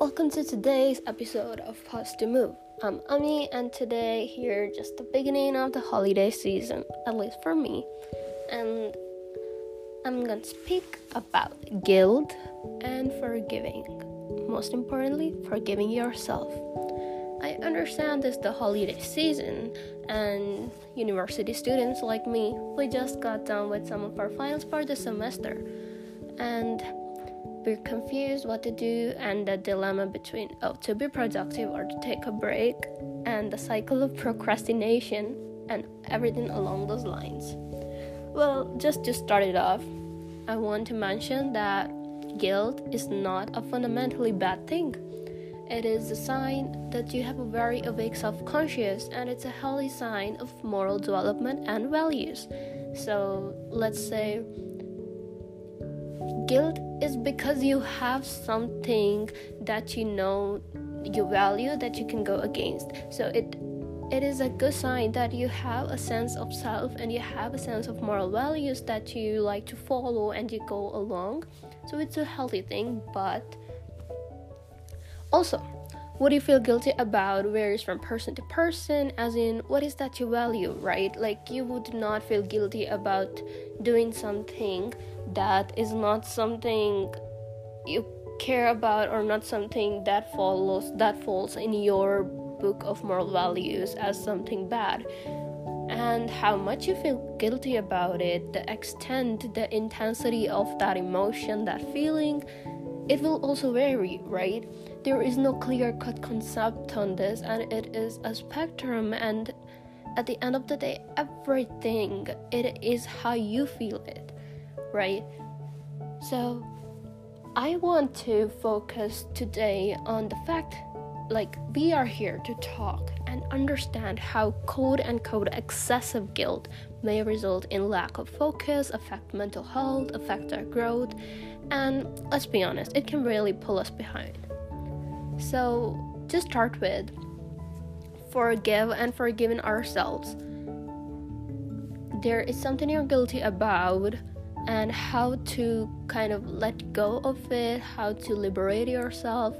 Welcome to today's episode of Pause to Move. I'm Ami, and today here just the beginning of the holiday season, at least for me. And I'm gonna speak about guilt and forgiving. Most importantly, forgiving yourself. I understand it's the holiday season, and university students like me, we just got done with some of our finals for the semester. And we're confused what to do and the dilemma between oh to be productive or to take a break and the cycle of procrastination and everything along those lines. Well just to start it off i want to mention that guilt is not a fundamentally bad thing. It is a sign that you have a very awake self-conscious and it's a healthy sign of moral development and values. So let's say guilt is because you have something that you know you value that you can go against. So it it is a good sign that you have a sense of self and you have a sense of moral values that you like to follow and you go along. So it's a healthy thing but also what you feel guilty about varies from person to person as in what is that you value right? Like you would not feel guilty about doing something that is not something you care about or not something that follows that falls in your book of moral values as something bad. And how much you feel guilty about it the extent the intensity of that emotion that feeling it will also vary right? There is no clear cut concept on this and it is a spectrum and at the end of the day everything it is how you feel it right? So, I want to focus today on the fact like we are here to talk and understand how code and unquote excessive guilt may result in lack of focus, affect mental health, affect our growth, and let's be honest, it can really pull us behind. So, to start with, forgive and forgiving ourselves. There is something you're guilty about and how to kind of let go of it, how to liberate yourself.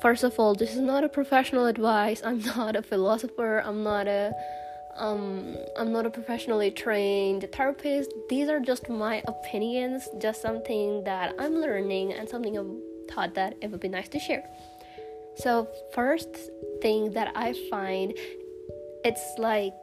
First of all, this is not a professional advice. I'm not a philosopher. I'm not a um, I'm not a professionally trained therapist. These are just my opinions, just something that I'm learning and something I've thought that it would be nice to share. So, first thing that I find it's like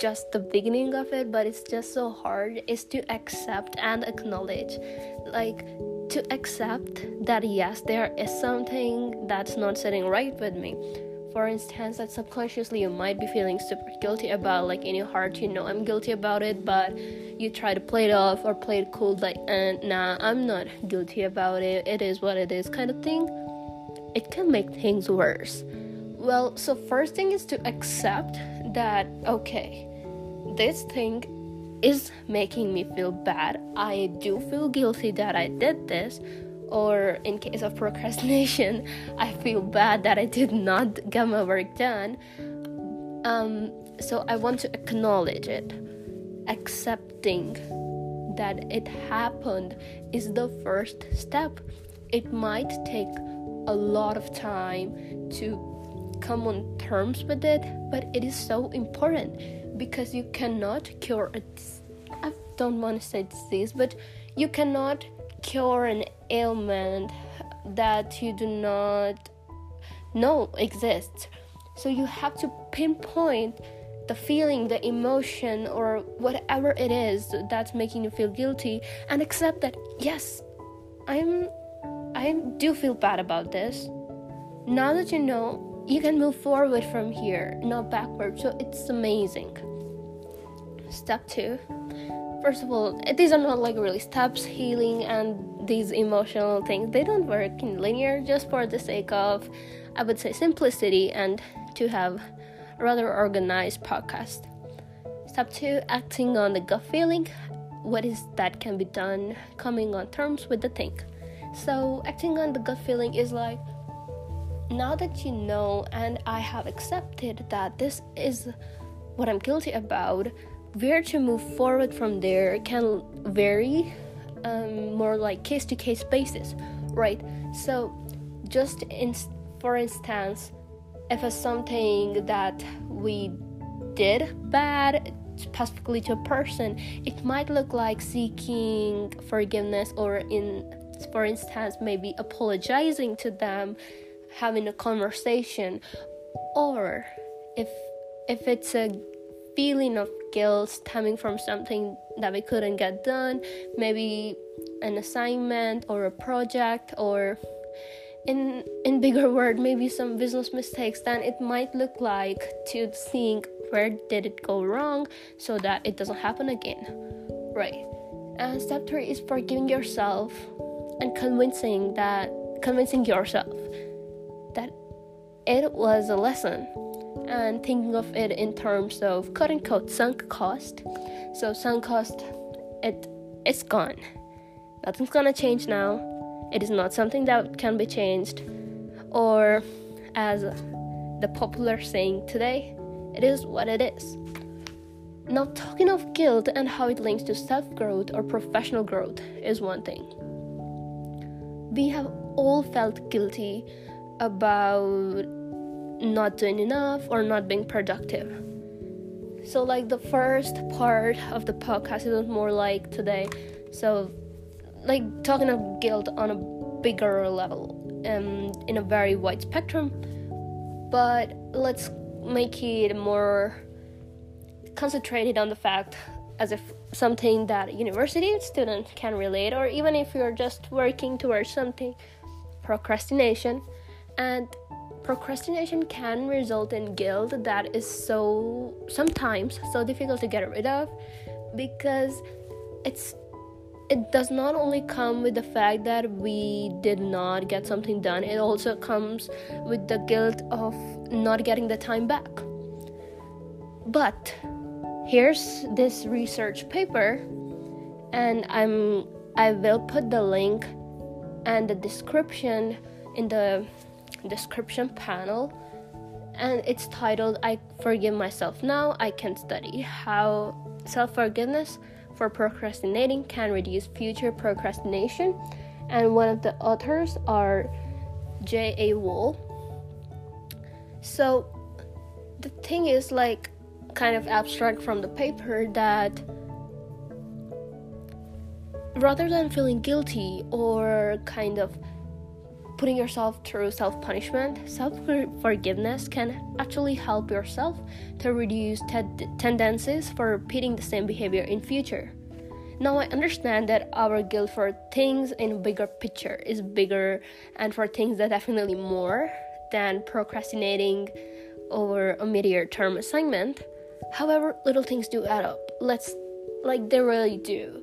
just the beginning of it, but it's just so hard is to accept and acknowledge. Like, to accept that yes, there is something that's not sitting right with me. For instance, that subconsciously you might be feeling super guilty about, like in your heart, you know, I'm guilty about it, but you try to play it off or play it cool, like, and nah, I'm not guilty about it, it is what it is, kind of thing. It can make things worse. Well, so first thing is to accept that okay, this thing is making me feel bad. I do feel guilty that I did this, or in case of procrastination, I feel bad that I did not get my work done. Um, so I want to acknowledge it. Accepting that it happened is the first step. It might take a lot of time to come on terms with it, but it is so important because you cannot cure a I don't want to say disease, but you cannot cure an ailment that you do not know exists. So you have to pinpoint the feeling, the emotion, or whatever it is that's making you feel guilty, and accept that yes, I'm I do feel bad about this. Now that you know you can move forward from here, not backward. So it's amazing. Step two. First of all, these are not like really steps, healing, and these emotional things. They don't work in linear just for the sake of, I would say, simplicity and to have a rather organized podcast. Step two, acting on the gut feeling. What is that can be done? Coming on terms with the thing. So, acting on the gut feeling is like, now that you know and I have accepted that this is what I'm guilty about, where to move forward from there can vary um, more like case to case basis, right? So just in, for instance, if it's something that we did bad specifically to a person, it might look like seeking forgiveness or in for instance maybe apologizing to them, having a conversation or if if it's a feeling of guilt stemming from something that we couldn't get done, maybe an assignment or a project or in in bigger word maybe some business mistakes then it might look like to think where did it go wrong so that it doesn't happen again? Right. And step three is forgiving yourself and convincing that convincing yourself it was a lesson and thinking of it in terms of quote unquote sunk cost. So sunk cost, it it's gone. Nothing's gonna change now. It is not something that can be changed, or as the popular saying today, it is what it is. Now, talking of guilt and how it links to self growth or professional growth is one thing. We have all felt guilty about not doing enough or not being productive. So, like the first part of the podcast is more like today. So, like talking of guilt on a bigger level, and in a very wide spectrum. But let's make it more concentrated on the fact as if something that university student can relate, or even if you're just working towards something, procrastination, and procrastination can result in guilt that is so sometimes so difficult to get rid of because it's it does not only come with the fact that we did not get something done it also comes with the guilt of not getting the time back. But here's this research paper and i'm i will put the link and the description in the description panel and it's titled I Forgive Myself Now, I Can Study How Self Forgiveness for Procrastinating Can Reduce Future Procrastination. And one of the authors are J.A. Wohl. So the thing is like kind of abstract from the paper that rather than feeling guilty or kind of putting yourself through self punishment, self forgiveness can actually help yourself to reduce te- tendencies for repeating the same behavior in future. Now I understand that our guilt for things in bigger picture is bigger and for things that definitely more than procrastinating over a mid-year term assignment. However, little things do add up. Let's like they really do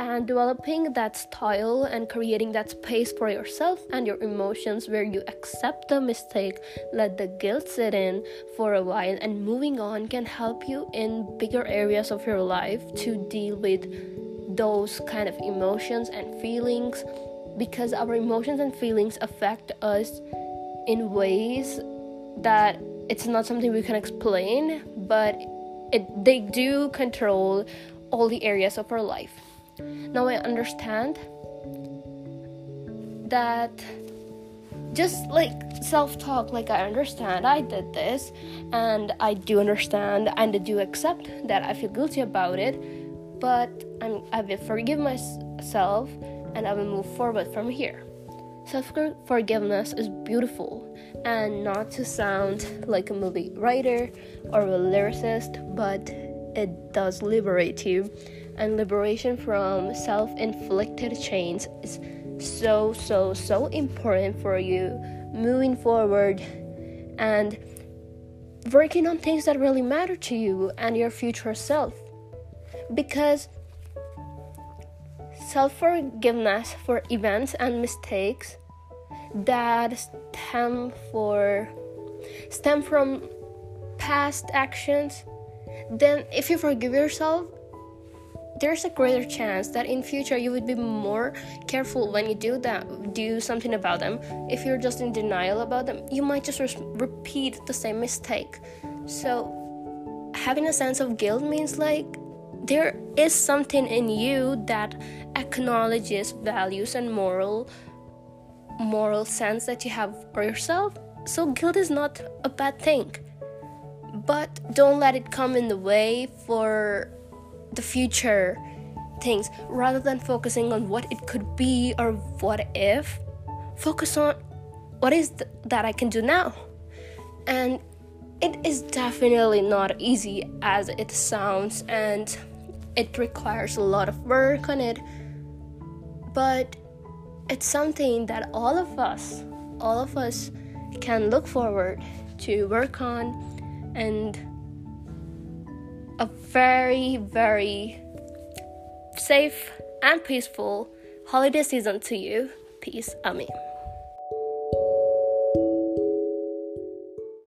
and developing that style and creating that space for yourself and your emotions where you accept the mistake, let the guilt sit in for a while, and moving on can help you in bigger areas of your life to deal with those kind of emotions and feelings because our emotions and feelings affect us in ways that it's not something we can explain, but it, they do control all the areas of our life. Now I understand that just like self talk, like I understand I did this, and I do understand and I do accept that I feel guilty about it, but I'm, I will forgive myself and I will move forward from here. Self forgiveness is beautiful, and not to sound like a movie writer or a lyricist, but it does liberate you and liberation from self inflicted chains is so, so, so important for you moving forward and working on things that really matter to you and your future self. Because self forgiveness for events and mistakes that stem for stem from past actions then if you forgive yourself there's a greater chance that in future you would be more careful when you do that do something about them if you're just in denial about them you might just re- repeat the same mistake so having a sense of guilt means like there is something in you that acknowledges values and moral moral sense that you have for yourself. So, guilt is not a bad thing. But don't let it come in the way for the future things rather than focusing on what it could be or what if. Focus on what is th- that I can do now. And it is definitely not easy as it sounds, and it requires a lot of work on it. But it's something that all of us, all of us can look forward to work on and a very, very safe and peaceful holiday season to you. Peace, Ami.